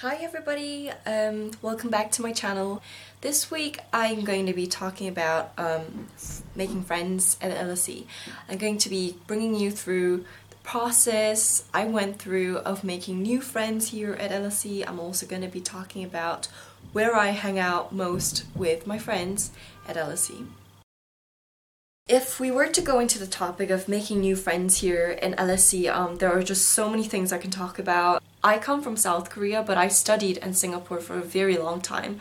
Hi everybody, um, welcome back to my channel. This week I'm going to be talking about um, making friends at LSE. I'm going to be bringing you through the process I went through of making new friends here at LSE. I'm also going to be talking about where I hang out most with my friends at LSE. If we were to go into the topic of making new friends here in LSE, um, there are just so many things I can talk about. I come from South Korea, but I studied in Singapore for a very long time.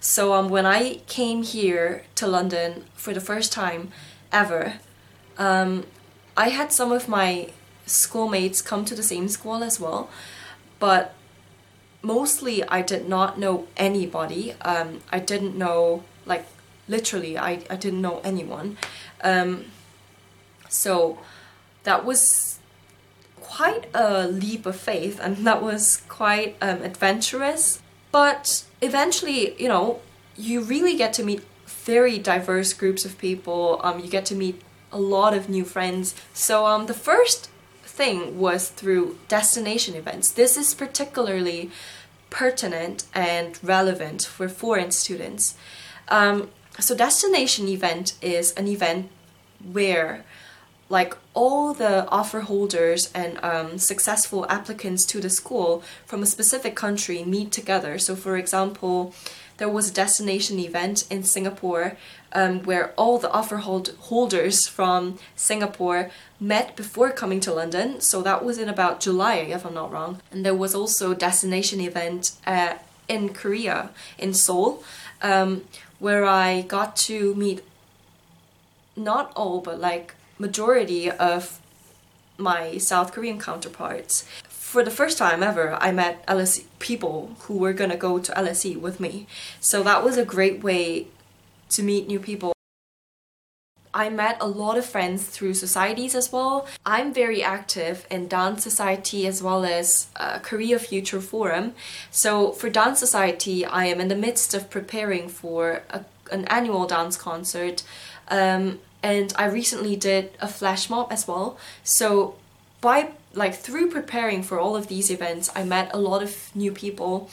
So um, when I came here to London for the first time ever, um, I had some of my schoolmates come to the same school as well, but mostly I did not know anybody. Um, I didn't know, like, literally, I, I didn't know anyone. Um, so that was quite a leap of faith and that was quite um, adventurous. But eventually, you know, you really get to meet very diverse groups of people. Um, you get to meet a lot of new friends. So um, the first thing was through destination events. This is particularly pertinent and relevant for foreign students. Um, so destination event is an event where like all the offer holders and um, successful applicants to the school from a specific country meet together. So for example, there was a destination event in Singapore um, where all the offer hold holders from Singapore met before coming to London. So that was in about July, if I'm not wrong. And there was also a destination event uh, in Korea, in Seoul, um, where I got to meet not all, but like majority of my South Korean counterparts. For the first time ever, I met LSE people who were gonna go to LSE with me. So that was a great way to meet new people. I met a lot of friends through societies as well. I'm very active in Dance Society as well as uh, Future Forum. So for Dance Society, I am in the midst of preparing for a, an annual dance concert. Um, and I recently did a flash mob as well. So by like through preparing for all of these events, I met a lot of new people.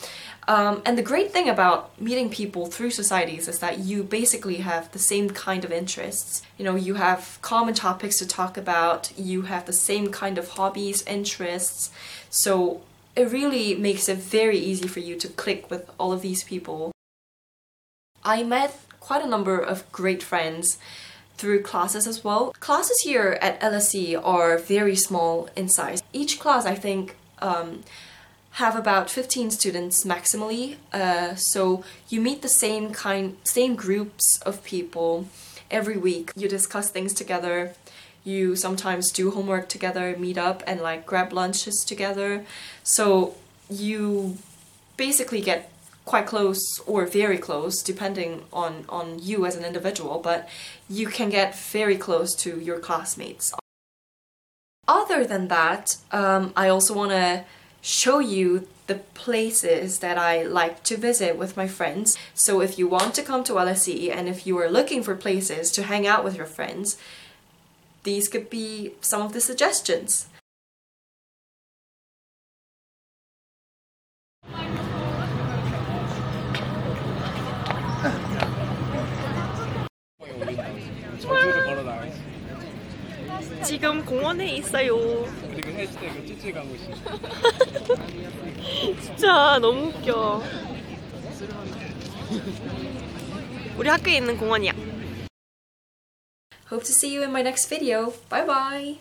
Um, and the great thing about meeting people through societies is that you basically have the same kind of interests. You know, you have common topics to talk about, you have the same kind of hobbies, interests. So it really makes it very easy for you to click with all of these people. I met quite a number of great friends through classes as well. Classes here at LSE are very small in size. Each class, I think, um, have about 15 students maximally. Uh, so you meet the same kind, same groups of people every week. You discuss things together. You sometimes do homework together, meet up and like grab lunches together. So you basically get quite close or very close depending on on you as an individual but you can get very close to your classmates other than that um, I also want to show you the places that I like to visit with my friends so if you want to come to LSE and if you are looking for places to hang out with your friends these could be some of the suggestions 저주를 걸어 나가지. 지금 공원에 있어요. 그리고 해시태그 찌찌 가무시. 진짜 너무 웃겨. 우리 학교에 있는 공원이야. hope to see you in my next video bye bye